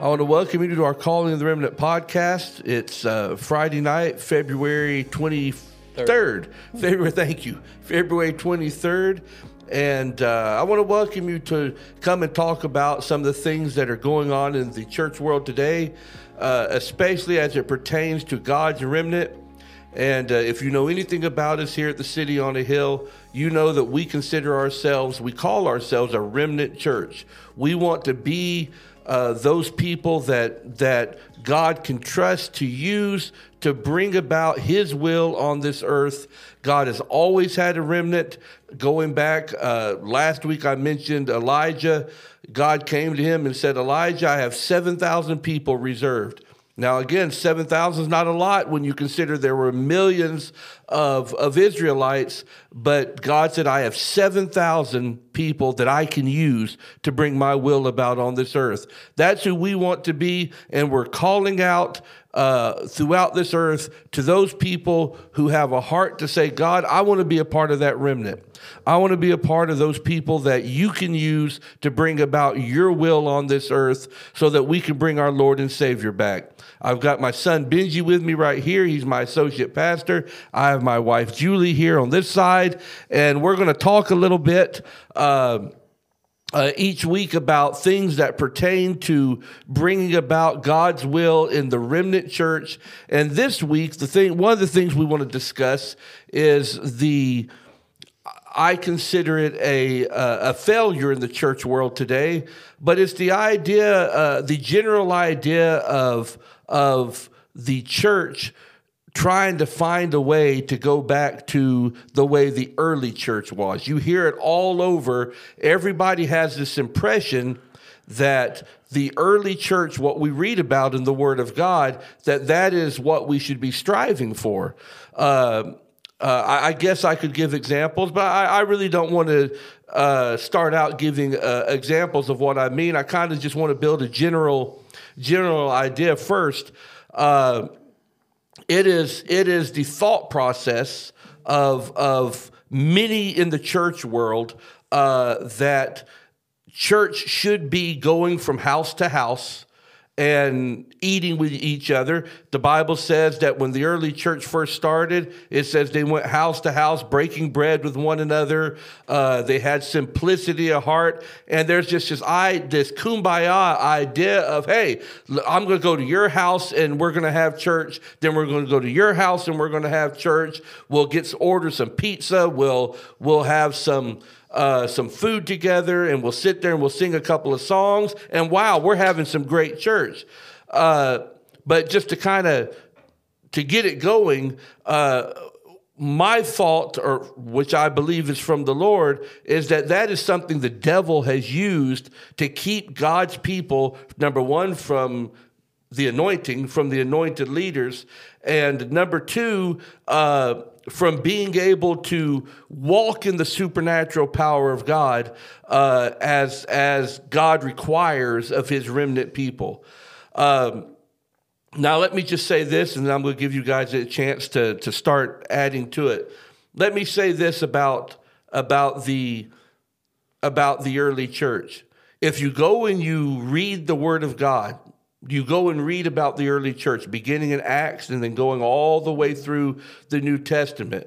I want to welcome you to our Calling of the Remnant podcast. It's uh, Friday night, February 23rd. February, thank you. February 23rd. And uh, I want to welcome you to come and talk about some of the things that are going on in the church world today, uh, especially as it pertains to God's remnant. And uh, if you know anything about us here at the City on a Hill, you know that we consider ourselves, we call ourselves a remnant church. We want to be uh, those people that that God can trust to use to bring about His will on this earth. God has always had a remnant. Going back uh, last week, I mentioned Elijah. God came to him and said, Elijah, I have 7,000 people reserved. Now, again, 7,000 is not a lot when you consider there were millions of, of Israelites, but God said, I have 7,000 people that I can use to bring my will about on this earth. That's who we want to be, and we're calling out uh, throughout this earth to those people who have a heart to say, God, I want to be a part of that remnant. I want to be a part of those people that you can use to bring about your will on this earth so that we can bring our Lord and Savior back. I've got my son Benji with me right here. He's my associate pastor. I have my wife Julie here on this side, and we're going to talk a little bit. Uh, uh, each week about things that pertain to bringing about God's will in the remnant church. And this week, the thing, one of the things we want to discuss is the I consider it a, a failure in the church world today, but it's the idea, uh, the general idea of, of the church trying to find a way to go back to the way the early church was. You hear it all over. Everybody has this impression that the early church what we read about in the word of god that that is what we should be striving for uh, uh, I, I, guess I could give examples, but I, I really don't want to uh, start out giving uh, examples of what I mean. I kind of just want to build a general general idea first. Uh, it is it is the thought process of of many in the church world uh, that church should be going from house to house and eating with each other. The Bible says that when the early church first started, it says they went house to house, breaking bread with one another. Uh, they had simplicity of heart, and there's just this I this kumbaya idea of hey, I'm going to go to your house and we're going to have church. Then we're going to go to your house and we're going to have church. We'll get order some pizza. We'll we'll have some uh, some food together and we'll sit there and we'll sing a couple of songs. And wow, we're having some great church. Uh, but just to kind of to get it going, uh, my thought, or which I believe is from the Lord, is that that is something the devil has used to keep God's people, number one, from the anointing, from the anointed leaders, and number two, uh, from being able to walk in the supernatural power of God uh, as as God requires of His remnant people. Um, now, let me just say this, and I'm going to give you guys a chance to to start adding to it. Let me say this about about the about the early church. If you go and you read the Word of God, you go and read about the early church, beginning in Acts and then going all the way through the New Testament.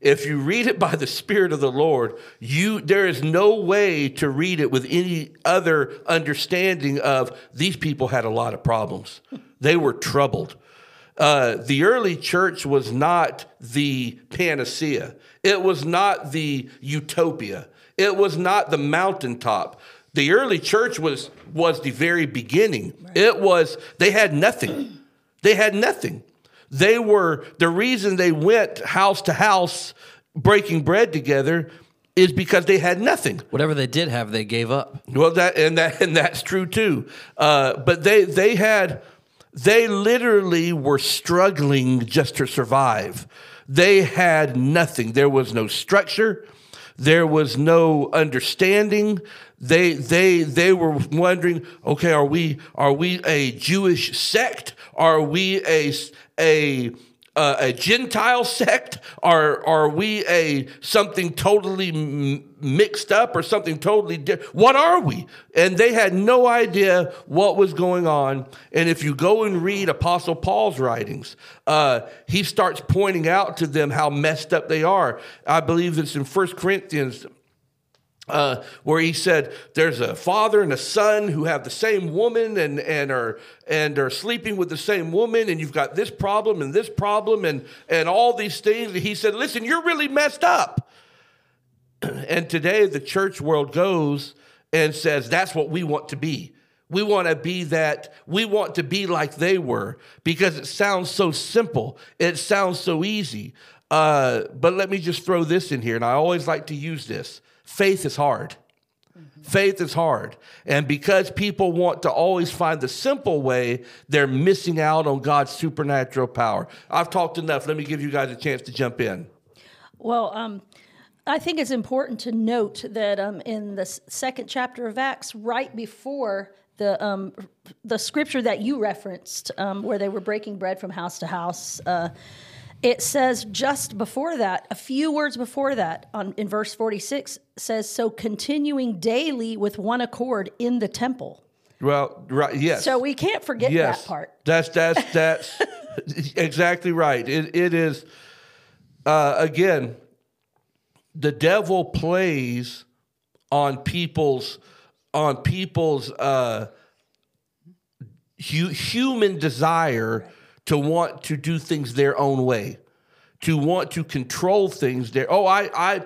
If you read it by the Spirit of the Lord, you there is no way to read it with any other understanding of these people had a lot of problems. They were troubled. Uh, the early church was not the panacea. It was not the utopia. It was not the mountaintop. The early church was was the very beginning. Right. It was they had nothing. They had nothing. They were the reason they went house to house breaking bread together is because they had nothing. Whatever they did have, they gave up. Well, that and that and that's true too. Uh, but they they had they literally were struggling just to survive. They had nothing. There was no structure. There was no understanding. They they they were wondering, okay, are we are we a Jewish sect? Are we a a uh, a Gentile sect? Are are we a something totally m- mixed up or something totally different? What are we? And they had no idea what was going on. And if you go and read Apostle Paul's writings, uh, he starts pointing out to them how messed up they are. I believe it's in First Corinthians uh, where he said there's a father and a son who have the same woman and, and are and are sleeping with the same woman and you've got this problem and this problem and and all these things. He said listen you're really messed up. And today the church world goes and says that's what we want to be. We want to be that. We want to be like they were because it sounds so simple. It sounds so easy. Uh, but let me just throw this in here and i always like to use this faith is hard. Faith is hard. And because people want to always find the simple way, they're missing out on God's supernatural power. I've talked enough. Let me give you guys a chance to jump in. Well, um, I think it's important to note that um, in the second chapter of Acts, right before the um, the scripture that you referenced, um, where they were breaking bread from house to house, uh, it says just before that, a few words before that, on in verse 46, says, So continuing daily with one accord in the temple. Well, right, yes. So we can't forget yes. that part. That's that's that's exactly right. It it is uh, again, the devil plays on people's on people's uh, hu- human desire to want to do things their own way, to want to control things there. Oh, I I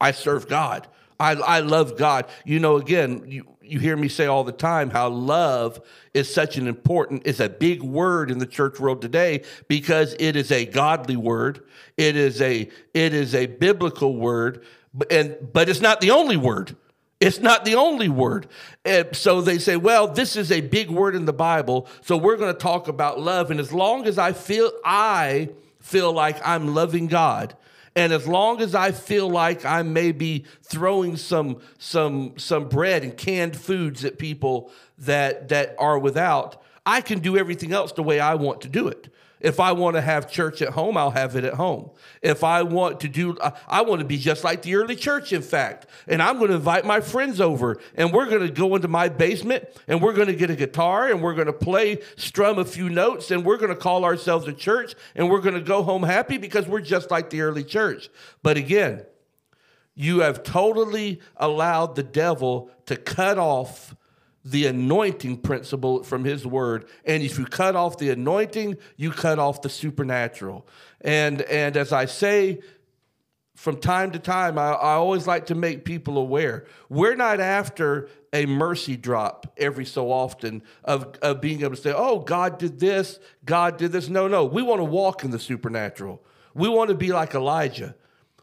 I, serve God. I, I love God. You know, again, you, you hear me say all the time how love is such an important, is a big word in the church world today because it is a godly word. It is a it is a biblical word, and but it's not the only word. It's not the only word. And so they say, well, this is a big word in the Bible, so we're going to talk about love. And as long as I feel I feel like I'm loving God, and as long as I feel like I may be throwing some some some bread and canned foods at people that that are without, I can do everything else the way I want to do it. If I want to have church at home, I'll have it at home. If I want to do, I want to be just like the early church, in fact. And I'm going to invite my friends over and we're going to go into my basement and we're going to get a guitar and we're going to play, strum a few notes and we're going to call ourselves a church and we're going to go home happy because we're just like the early church. But again, you have totally allowed the devil to cut off the anointing principle from his word. And if you cut off the anointing you cut off the supernatural. And and as i say from time to time I, I, always like to make people aware we're not after a mercy drop every so often of, of being able to say oh god did this god did this. No no we want to walk in the supernatural. We want to be like elijah.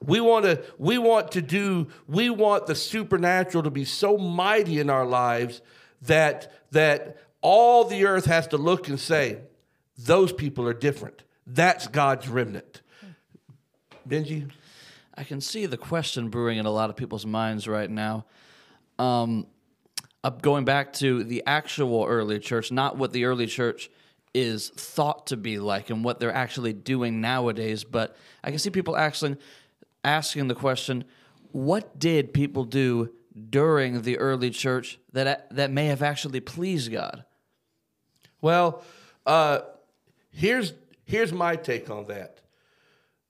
We want to we want to do we want the supernatural to be so mighty in our lives that that all the earth has to look and say, those people are different. That's God's remnant. Benji? I can see the question brewing in a lot of people's minds right now. Um, going back to the actual early church, not what the early church is thought to be like and what they're actually doing nowadays, but I can see people actually asking the question what did people do during the early church that that may have actually pleased God? Well, uh, here's here's my take on that.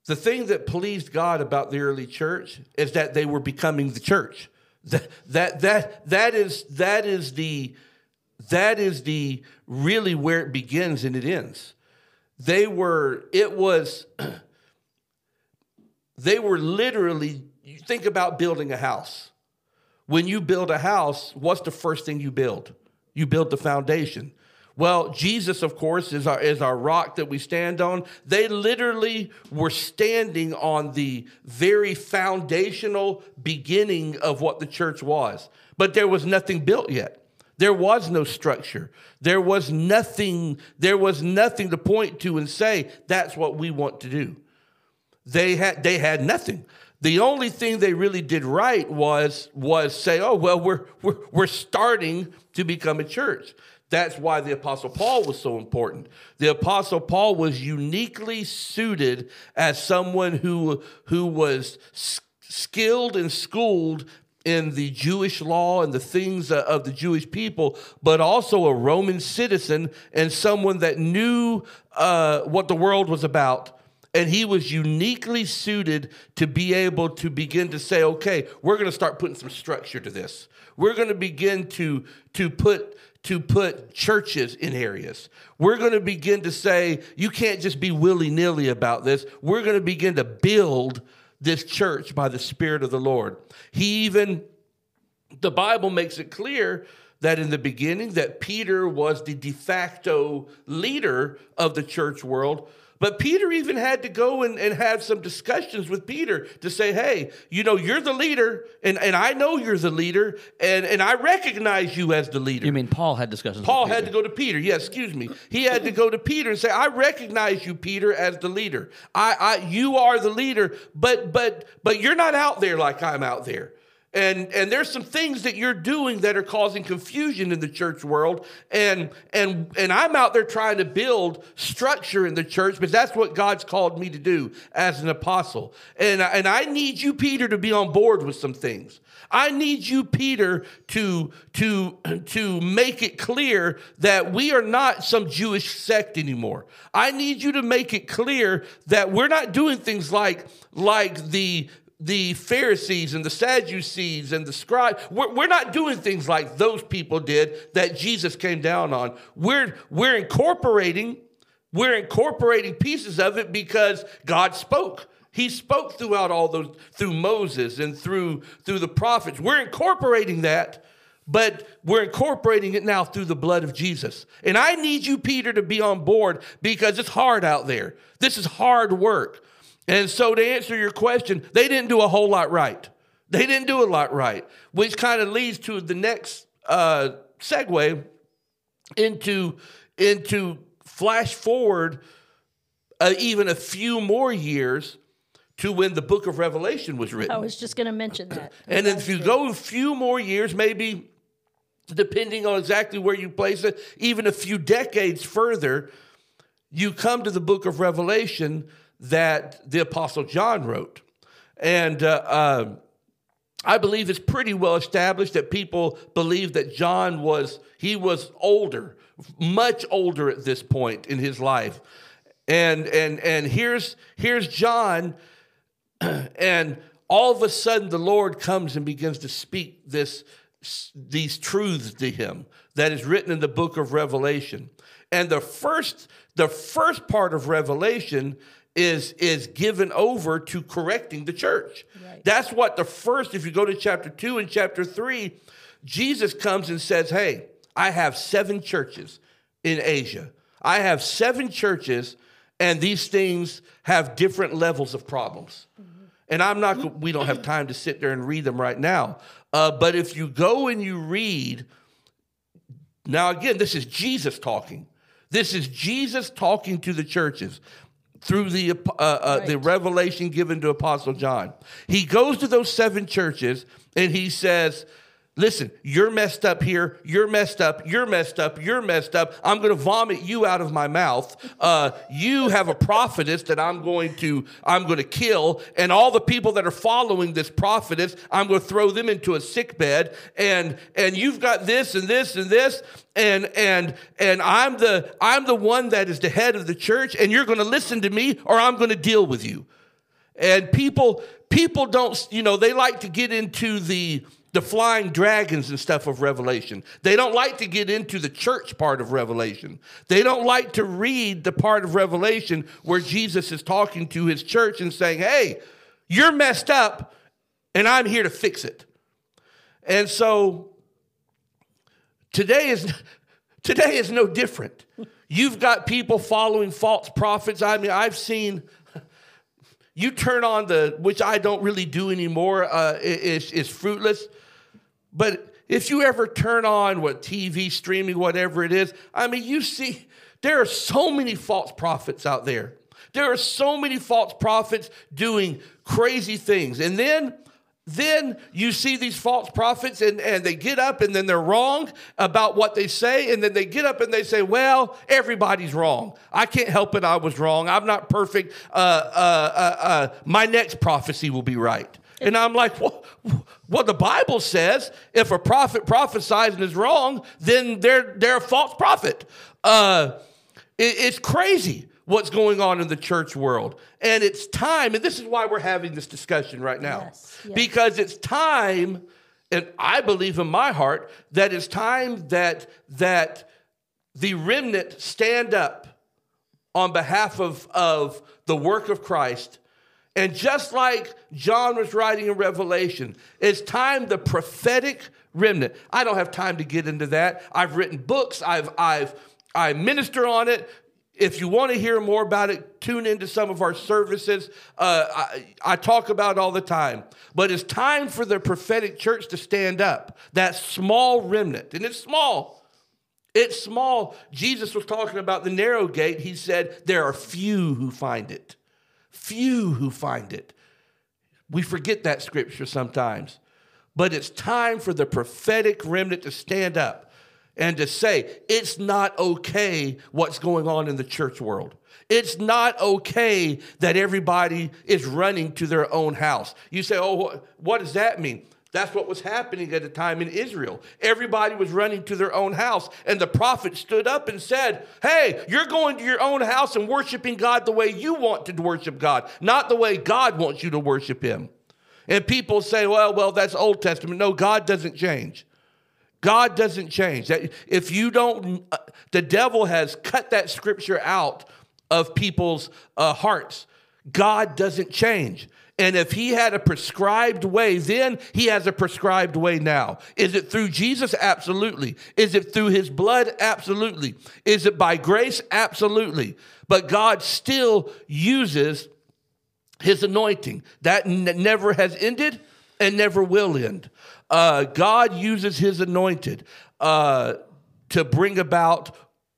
The thing that pleased God about the early church is that they were becoming the church. That that that that is that is the that is the really where it begins and it ends. They were it was they were literally think about building a house when you build a house, what's the first thing you build? You build the foundation. Well, Jesus, of course, is our, is our rock that we stand on. They literally were standing on the very foundational beginning of what the church was. But there was nothing built yet. There was no structure. There was nothing, there was nothing to point to and say, that's what we want to do. They had, they had nothing. The only thing they really did right was was say, "Oh well, we're we're we're starting to become a church." That's why the Apostle Paul was so important. The Apostle Paul was uniquely suited as someone who, who was skilled and schooled in the Jewish law and the things of the Jewish people, but also a Roman citizen and someone that knew uh, what the world was about. And he was uniquely suited to be able to begin to say, okay, we're going to start putting some structure to this. We're going to begin to, to put to put churches in areas. We're going to begin to say, you can't just be willy nilly about this. We're going to begin to build this church by the Spirit of the Lord. He even, the Bible makes it clear that in the beginning that Peter was the de facto leader of the church world but Peter even had to go and, and have some discussions with Peter to say, hey, you know, you're the leader, and, and I know you're the leader, and, and I recognize you as the leader. You mean Paul had discussions Paul had to go to Peter. Yeah, excuse me. He had to go to Peter and say, I recognize you, Peter, as the leader. I, I you are the leader, but but but you're not out there like I'm out there. And, and there's some things that you're doing that are causing confusion in the church world. And, and, and I'm out there trying to build structure in the church, but that's what God's called me to do as an apostle. And, and I need you, Peter, to be on board with some things. I need you, Peter, to, to, to make it clear that we are not some Jewish sect anymore. I need you to make it clear that we're not doing things like, like the, the Pharisees and the Sadducees and the scribes. We're, we're, not doing things like those people did that Jesus came down on. We're, we're incorporating, we're incorporating pieces of it because God spoke. He spoke throughout all those through Moses and through through the prophets. We're incorporating that, but we're incorporating it now through the blood of Jesus. And I need you, Peter, to be on board because it's hard out there. This is hard work. And so, to answer your question, they didn't do a whole lot right. They didn't do a lot right, which kind of leads to the next uh, segue into into flash forward uh, even a few more years to when the book of Revelation was written. I was just going to mention that. and if you go a few more years, maybe depending on exactly where you place it, even a few decades further, you come to the book of Revelation that the Apostle John wrote. And uh, uh, I believe it's pretty well established that people believe that John was, he was older, much older at this point in his life. And, and, and here's, here's John, and all of a sudden the Lord comes and begins to speak this, these truths to him that is written in the book of Revelation. And the first, the first part of Revelation is is given over to correcting the church. Right. That's what the first if you go to chapter 2 and chapter 3 Jesus comes and says, "Hey, I have seven churches in Asia. I have seven churches and these things have different levels of problems." Mm-hmm. And I'm not we don't have time to sit there and read them right now. Uh, but if you go and you read now again this is Jesus talking. This is Jesus talking to the churches through the, uh, uh, right. the revelation given to Apostle John. He goes to those seven churches and he says, Listen, you're messed up here. You're messed up. You're messed up. You're messed up. I'm going to vomit you out of my mouth. Uh, you have a prophetess that I'm going to I'm going to kill, and all the people that are following this prophetess, I'm going to throw them into a sick bed. And and you've got this and this and this, and and and I'm the I'm the one that is the head of the church, and you're going to listen to me, or I'm going to deal with you. And people people don't you know they like to get into the the flying dragons and stuff of Revelation. They don't like to get into the church part of Revelation. They don't like to read the part of Revelation where Jesus is talking to his church and saying, Hey, you're messed up, and I'm here to fix it. And so today is today is no different. You've got people following false prophets. I mean, I've seen you turn on the which I don't really do anymore uh, is is fruitless. But if you ever turn on what TV streaming, whatever it is, I mean, you see there are so many false prophets out there. There are so many false prophets doing crazy things, and then then you see these false prophets and, and they get up and then they're wrong about what they say. And then they get up and they say, well, everybody's wrong. I can't help it. I was wrong. I'm not perfect. Uh, uh, uh, uh my next prophecy will be right. And I'm like, well, well, the Bible says if a prophet prophesies and is wrong, then they're, they're a false prophet. Uh, it, it's crazy what's going on in the church world. And it's time, and this is why we're having this discussion right now. Yes, yes. Because it's time, and I believe in my heart that it's time that that the remnant stand up on behalf of, of the work of Christ. And just like John was writing in Revelation, it's time the prophetic remnant. I don't have time to get into that. I've written books, I've I've I minister on it. If you want to hear more about it, tune into some of our services. Uh, I, I, talk about it all the time. But it's time for the prophetic church to stand up, that small remnant. And it's small. It's small. Jesus was talking about the narrow gate. He said, There are few who find it. Few who find it. We forget that scripture sometimes. But it's time for the prophetic remnant to stand up and to say it's not okay what's going on in the church world. It's not okay that everybody is running to their own house. You say, oh, what does that mean? That's what was happening at the time in Israel. Everybody was running to their own house, and the prophet stood up and said, Hey, you're going to your own house and worshiping God the way you want to worship God, not the way God wants you to worship Him. And people say, Well, well, that's Old Testament. No, God doesn't change. God doesn't change. If you don't, uh, the devil has cut that scripture out of people's uh, hearts. God doesn't change. And if he had a prescribed way, then he has a prescribed way now. Is it through Jesus? Absolutely. Is it through his blood? Absolutely. Is it by grace? Absolutely. But God still uses his anointing. That n- never has ended and never will end. Uh, God uses his anointed uh, to bring about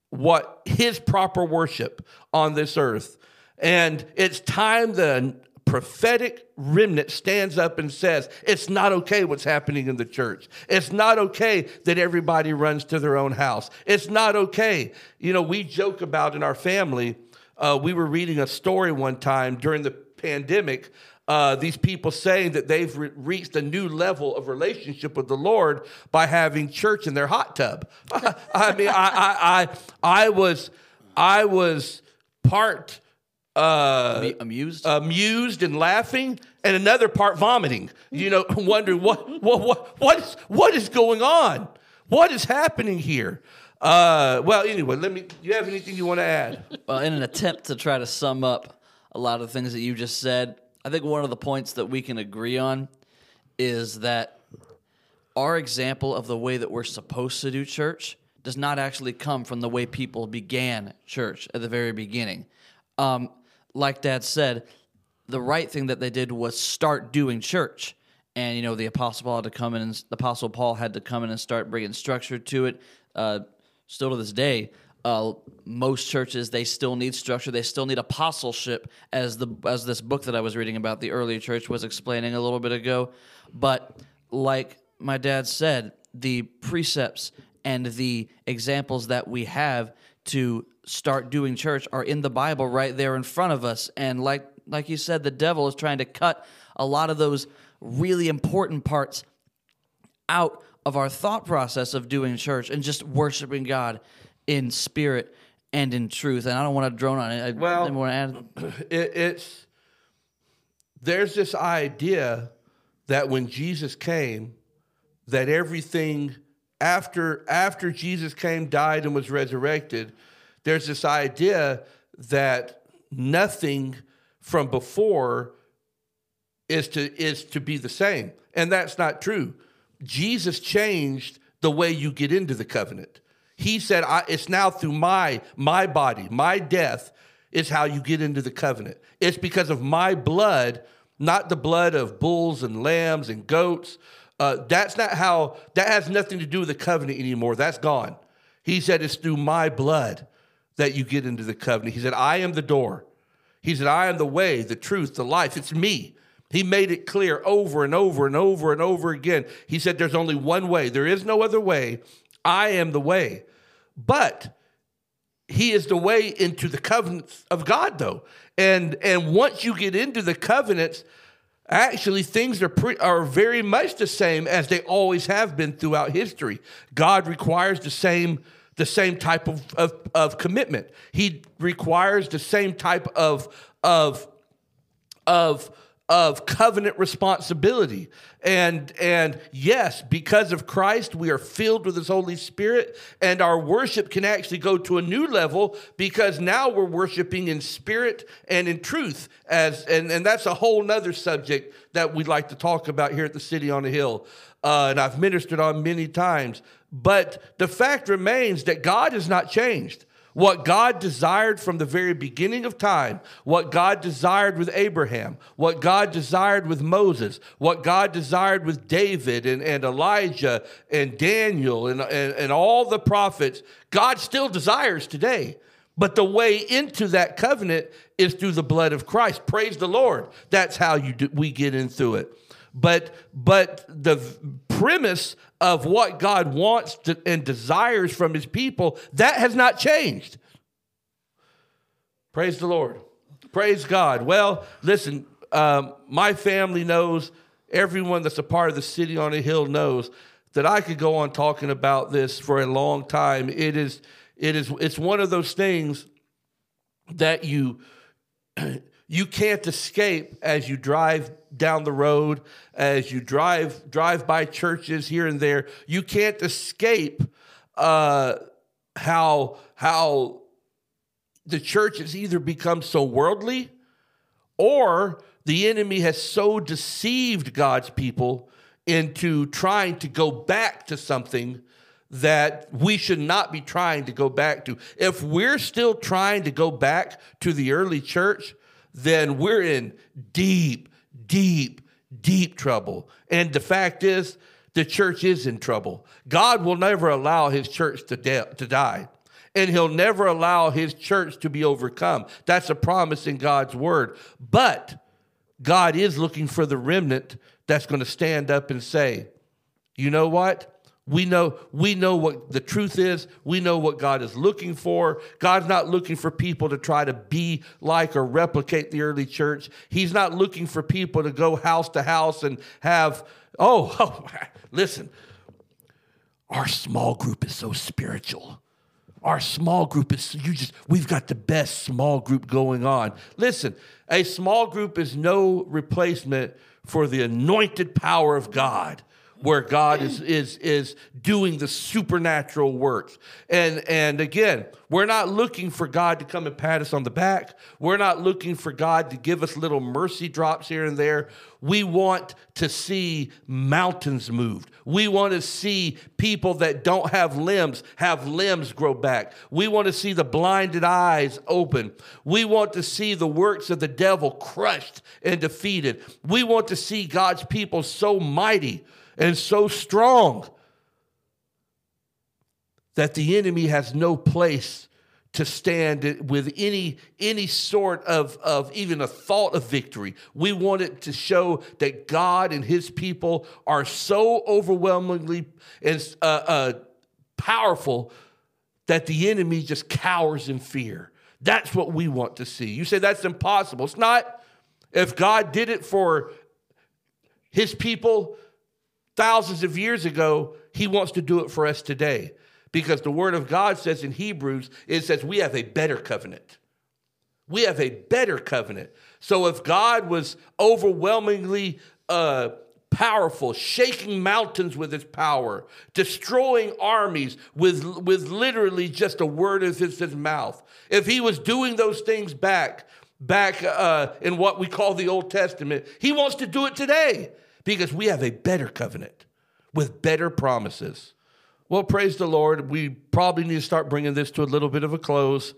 what his proper worship on this earth. And it's time the prophetic remnant stands up and says, It's not okay what's happening in the church. It's not okay that everybody runs to their own house. It's not okay. You know, we joke about in our family, uh, we were reading a story one time during the pandemic uh, these people saying that they've re- reached a new level of relationship with the Lord by having church in their hot tub. I mean, I, I, I, I was, I was part uh, amused, amused and laughing, and another part vomiting. You know, wondering what, what, what, what is, what is going on? What is happening here? Uh, well, anyway, let me. You have anything you want to add? Well, in an attempt to try to sum up a lot of things that you just said, I think one of the points that we can agree on is that our example of the way that we're supposed to do church does not actually come from the way people began church at the very beginning. Um, like Dad said, the right thing that they did was start doing church. And you know, the apostle Paul had to come in, and the apostle Paul had to come in and start bringing structure to it. Uh, still to this day, uh, most churches they still need structure. They still need apostleship, as the as this book that I was reading about the early church was explaining a little bit ago. But like my dad said, the precepts and the examples that we have to start doing church are in the Bible right there in front of us. And like like you said, the devil is trying to cut a lot of those really important parts out of our thought process of doing church and just worshiping God in spirit and in truth. And I don't want to drone on it. I well, want to add. It, it's there's this idea that when Jesus came, that everything after after Jesus came, died, and was resurrected, there's this idea that nothing from before is to is to be the same, and that's not true. Jesus changed the way you get into the covenant. He said, It's now through my, my body, my death is how you get into the covenant. It's because of my blood, not the blood of bulls and lambs and goats. Uh, that's not how, that has nothing to do with the covenant anymore. That's gone. He said, It's through my blood that you get into the covenant. He said, I am the door. He said, I am the way, the truth, the life. It's me. He made it clear over and over and over and over again. He said, There's only one way, there is no other way. I am the way. But he is the way into the covenants of God, though. And and once you get into the covenants, actually things are pre- are very much the same as they always have been throughout history. God requires the same the same type of, of, of commitment. He requires the same type of of of of covenant responsibility. And and yes, because of Christ, we are filled with his Holy Spirit and our worship can actually go to a new level because now we're worshiping in spirit and in truth as and, and that's a whole nother subject that we'd like to talk about here at the City on the Hill. Uh, and I've ministered on many times. But the fact remains that God has not changed. What God desired from the very beginning of time, what God desired with Abraham, what God desired with Moses, what God desired with David and, and Elijah and Daniel and, and, and all the prophets, God still desires today. But the way into that covenant is through the blood of Christ. Praise the Lord. That's how you do, we get in through it. But but the premise of what God wants to, and desires from his people, that has not changed. Praise the Lord. Praise God. Well, listen, um, my family knows, everyone that's a part of the city on a hill knows that I could go on talking about this for a long time. It is, it is, it's one of those things that you you can't escape as you drive down the road, as you drive drive by churches here and there. You can't escape uh, how how the church has either become so worldly, or the enemy has so deceived God's people into trying to go back to something that we should not be trying to go back to. If we're still trying to go back to the early church, then we're in deep, deep, deep trouble. And the fact is, the church is in trouble. God will never allow his church to, de- to die. And he'll never allow his church to be overcome. That's a promise in God's word. But God is looking for the remnant that's going to stand up and say, you know what? We know, we know what the truth is. We know what God is looking for. God's not looking for people to try to be like or replicate the early church. He's not looking for people to go house to house and have, oh, oh listen, our small group is so spiritual. Our small group is, you just, we've got the best small group going on. Listen, a small group is no replacement for the anointed power of God where God is is is doing the supernatural works. And and again, we're not looking for God to come and pat us on the back. We're not looking for God to give us little mercy drops here and there. We want to see mountains moved. We want to see people that don't have limbs have limbs grow back. We want to see the blinded eyes open. We want to see the works of the devil crushed and defeated. We want to see God's people so mighty and so strong that the enemy has no place to stand with any any sort of, of even a thought of victory. We want it to show that God and his people are so overwhelmingly and uh, uh, powerful that the enemy just cowers in fear. That's what we want to see. You say that's impossible. It's not. If God did it for his people thousands of years ago, he wants to do it for us today. Because the word of God says in Hebrews, it says we have a better covenant. We have a better covenant. So if God was overwhelmingly uh, powerful, shaking mountains with his power, destroying armies with, with literally just a word of his, his mouth, if he was doing those things back, back uh, in what we call the Old Testament, he wants to do it today because we have a better covenant with better promises. Well, praise the Lord. We probably need to start bringing this to a little bit of a close.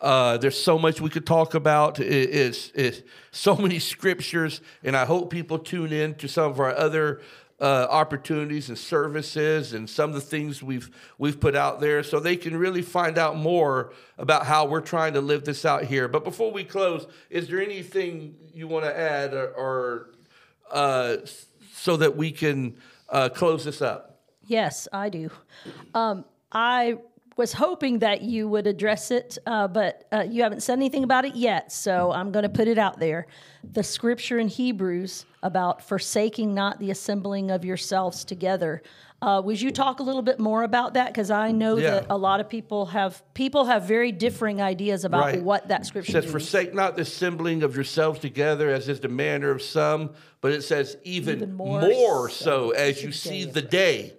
Uh, there's so much we could talk about. It, it's, it's so many scriptures, and I hope people tune in to some of our other uh, opportunities and services and some of the things we've we've put out there, so they can really find out more about how we're trying to live this out here. But before we close, is there anything you want to add or, or uh, so that we can uh, close this up? Yes, I do. Um, I was hoping that you would address it, uh, but uh, you haven't said anything about it yet. So I'm going to put it out there. The scripture in Hebrews about forsaking not the assembling of yourselves together. Uh, would you talk a little bit more about that? Because I know Yeah. that a lot of people have people have very differing ideas about Right. what that It scripture says, means. Forsake not the assembling of yourselves together, as is the manner of some, but it says, even, Even more, more so, so as you see the day,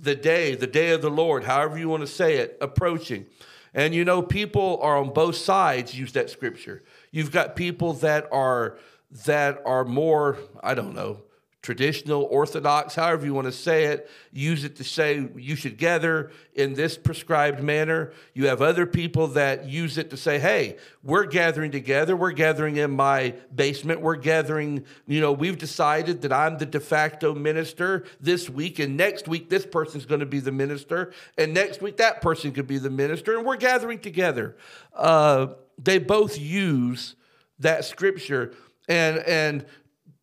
the day, the day of the Lord, however you want to say it, approaching. And you know, people are on both sides use that scripture. You've got people that are that are more, I don't know, traditional, orthodox, however you want to say it, use it to say you should gather in this prescribed manner. You have other people that use it to say, hey, we're gathering together. We're gathering in my basement. We're gathering, you know, we've decided that I'm the de facto minister this week, and next week this person's going to be the minister, and next week that person could be the minister, and we're gathering together. Uh, they both use that scripture and and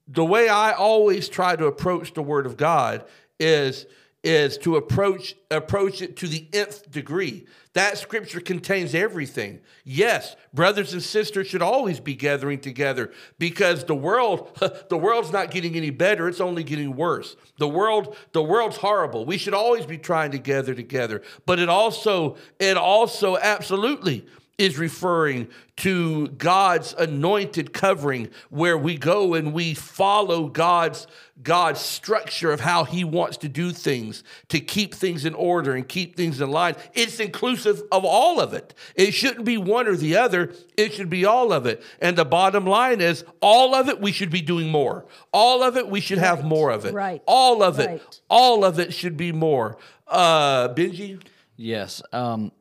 the way I always try to approach the Word of God is is to approach approach it to the nth degree. That scripture contains everything. Yes, brothers and sisters should always be gathering together because the world the world's not getting any better, it's only getting worse. The world the world's horrible. We should always be trying to gather together. But it also it also absolutely is referring to God's anointed covering where we go and we follow God's God's structure of how he wants to do things to keep things in order and keep things in line. It's inclusive of all of it. It shouldn't be one or the other. It should be all of it. And the bottom line is all of it we should be doing more. All of it we should have more of it. Right. All of it. Right. All of it should be more. Uh Benji? Yes. Um,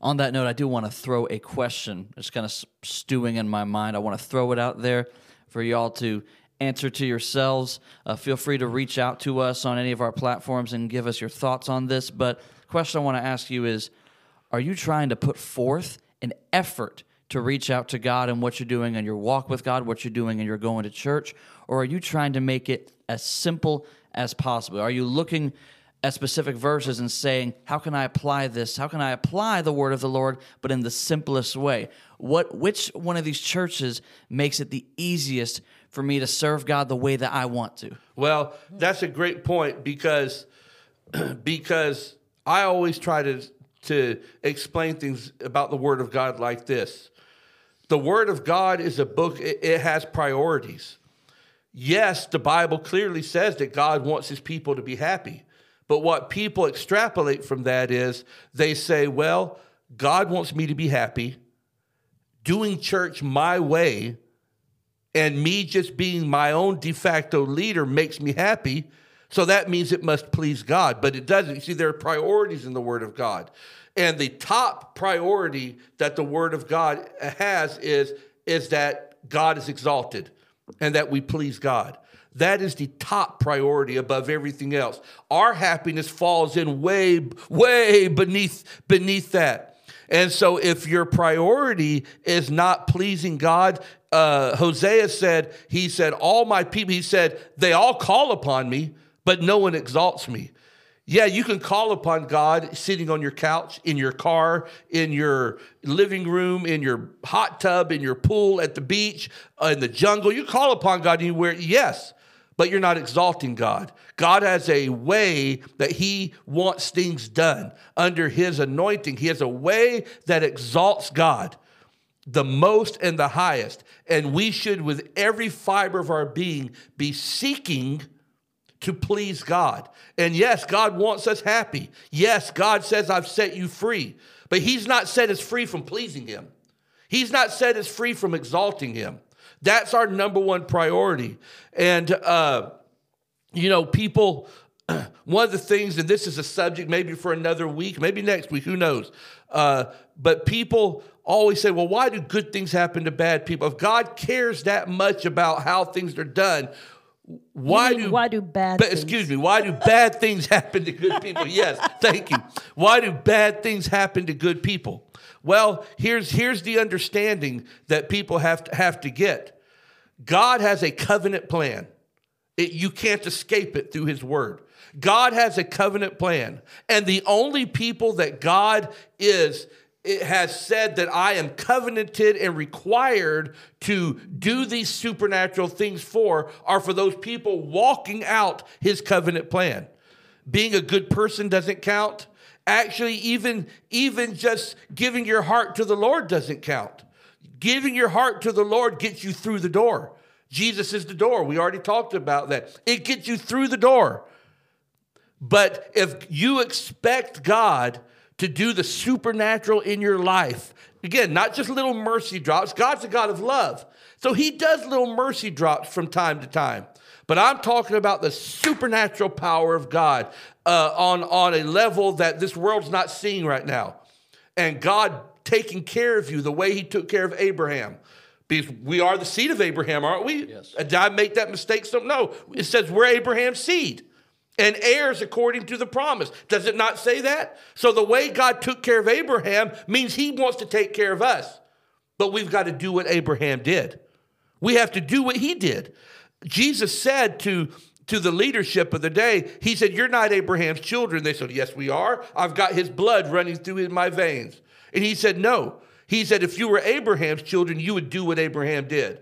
on that note, I do want to throw a question. It's kind of stewing in my mind. I want to throw it out there for y'all to answer to yourselves. Uh, feel free to reach out to us on any of our platforms and give us your thoughts on this. But the question I want to ask you is Are you trying to put forth an effort to reach out to God and what you're doing in your walk with God, what you're doing and you're going to church? Or are you trying to make it as simple as possible? Are you looking at specific verses and saying, How can I apply this? How can I apply the word of the Lord, but in the simplest way? What which one of these churches makes it the easiest for me to serve God the way that I want to? Well, that's a great point because because I always try to to explain things about the Word of God like this. The Word of God is a book; it, it has priorities. Yes, the Bible clearly says that God wants His people to be happy, but what people extrapolate from that is they say, "Well, God wants me to be happy." Doing church my way and me just being my own de facto leader makes me happy. So that means it must please God, but it doesn't. You see, there are priorities in the Word of God. And the top priority that the Word of God has is, is that God is exalted and that we please God. That is the top priority above everything else. Our happiness falls in way, way beneath, beneath that. And so, if your priority is not pleasing God, uh, Hosea said, he said, all my people, he said, they all call upon me, but no one exalts me. Yeah, you can call upon God sitting on your couch, in your car, in your living room, in your hot tub, in your pool, at the beach, in the jungle. You call upon God anywhere, yes, but you're not exalting God. God has a way that He wants things done under His anointing. He has a way that exalts God the most and the highest. And we should, with every fiber of our being, be seeking to please God. And yes, God wants us happy. Yes, God says, I've set you free. But He's not set us free from pleasing Him, He's not set us free from exalting Him. That's our number one priority. And, uh, you know, people, one of the things, and this is a subject maybe for another week, maybe next week, who knows? Uh, but people always say, well, why do good things happen to bad people? If God cares that much about how things are done, why mean, do why do bad things- excuse me why do bad things happen to good people? Yes thank you. Why do bad things happen to good people? Well here's here's the understanding that people have to have to get. God has a covenant plan. It, you can't escape it through his word. God has a covenant plan, and the only people that God is it has said that I am covenanted and required to do these supernatural things for are for those people walking out his covenant plan. Being a good person doesn't count. Actually, even, even just giving your heart to the Lord doesn't count. Giving your heart to the Lord gets you through the door. Jesus is the door. We already talked about that. It gets you through the door. But if you expect God to do the supernatural in your life, again, not just little mercy drops, God's a God of love. So he does little mercy drops from time to time. But I'm talking about the supernatural power of God uh, on, on a level that this world's not seeing right now. And God taking care of you the way he took care of Abraham. Because we are the seed of Abraham, aren't we? Yes. Did I make that mistake? So, no, it says we're Abraham's seed and heirs according to the promise. Does it not say that? So the way God took care of Abraham means he wants to take care of us. But we've got to do what Abraham did. We have to do what he did. Jesus said to to the leadership of the day, he said, You're not Abraham's children. They said, Yes, we are. I've got his blood running through in my veins. And he said, No. He said, If you were Abraham's children, you would do what Abraham did.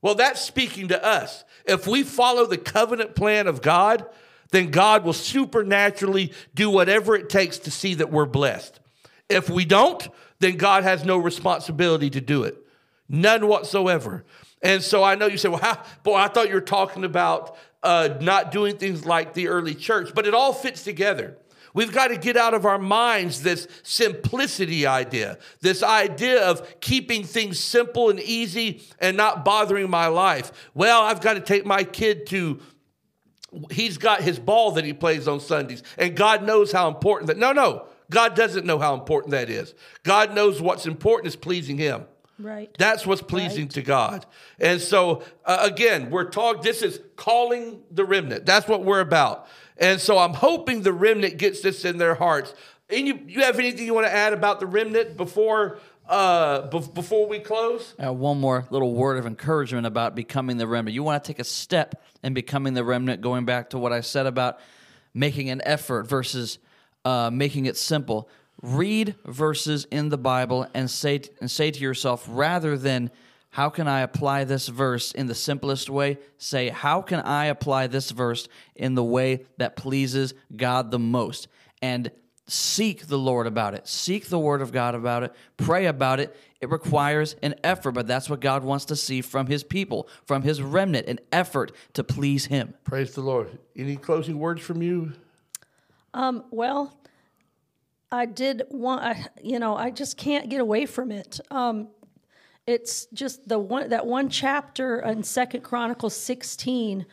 Well, that's speaking to us. If we follow the covenant plan of God, then God will supernaturally do whatever it takes to see that we're blessed. If we don't, then God has no responsibility to do it. None whatsoever. And so I know you say, well, how, boy, I thought you were talking about uh, not doing things like the early church, but it all fits together. We've got to get out of our minds this simplicity idea, this idea of keeping things simple and easy and not bothering my life. Well, I've got to take my kid to he's got his ball that he plays on Sundays, and God knows how important that. No, no, God doesn't know how important that is. God knows what's important is pleasing Him. Right. That's what's pleasing Right. to God. And so, uh, again, we're talking, this is calling the remnant. That's what we're about. And so, I'm hoping the remnant gets this in their hearts. And you, you have anything you want to add about the remnant before, uh, bef- before we close? Uh, one more little word of encouragement about becoming the remnant. You want to take a step in becoming the remnant, going back to what I said about making an effort versus uh, making it simple. Read verses in the Bible and say and say to yourself, rather than how can I apply this verse in the simplest way, say how can I apply this verse in the way that pleases God the most, and seek the Lord about it. Seek the Word of God about it. Pray about it. It requires an effort, but that's what God wants to see from His people, from His remnant, an effort to please Him. Praise the Lord. Any closing words from you? Um, Well, I did want, I, you know, I just can't get away from it. Um, it's just the one that one chapter in Second Chronicles sixteen.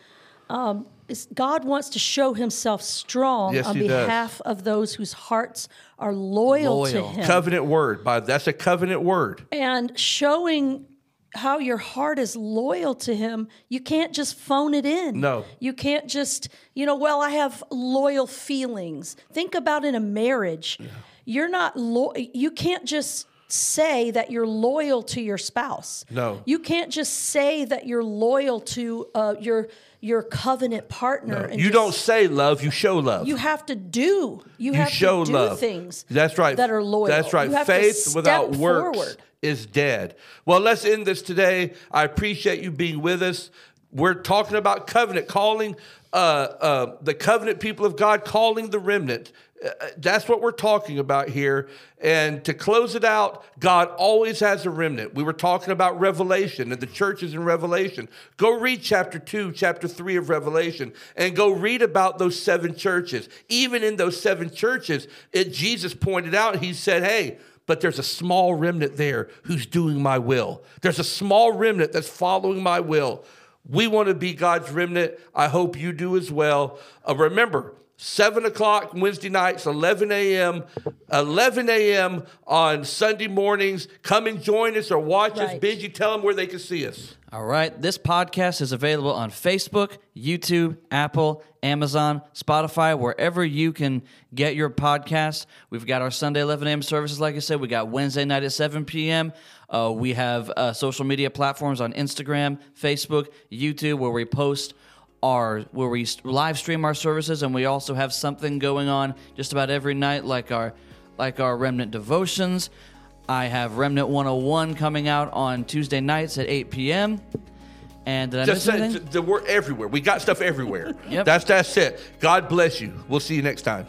Um, is God wants to show Himself strong Yes, on he does. behalf of those whose hearts are loyal, to Him, Covenant word. By that's a covenant word. and showing how your heart is loyal to him you can't just phone it in No. you can't just you know well i have loyal feelings think about in a marriage you're not lo- you can't just say that you're loyal to your spouse No. you can't just say that you're loyal to uh, your your covenant partner and You just- don't say love, you show love. you have to do you, You have show to do love. things That's right. that are loyal That's right. You have to Faith without works forward. is dead. Well, let's end this today. I appreciate you being with us. We're talking about covenant, calling uh, uh, the covenant people of God, calling the remnant. Uh, that's what we're talking about here. And to close it out, God always has a remnant. We were talking about Revelation and the churches in Revelation. Go read chapter 2, chapter 3 of Revelation, and go read about those seven churches. Even in those seven churches, it, Jesus pointed out, he said, Hey, but there's a small remnant there who's doing my will. There's a small remnant that's following my will. We want to be God's remnant. I hope you do as well. Uh, remember, 7 o'clock Wednesday nights, 11 a.m., 11 a.m. on Sunday mornings. Come and join us or watch us. Right. Benji, tell them where they can see us. All right. This podcast is available on Facebook, YouTube, Apple, Amazon, Spotify, wherever you can get your podcast. We've got our Sunday 11 a.m. services, like I said. We got Wednesday night at 7 p.m. Uh, we have uh, social media platforms on Instagram, Facebook, YouTube, where we post our where we live stream our services, and we also have something going on just about every night, like our like our remnant devotions. I have Remnant 101 coming out on Tuesday nights at 8 p.m. And did I Just miss anything? the, the, we're everywhere. We got stuff everywhere. Yep. That's that's it. God bless you. We'll see you next time.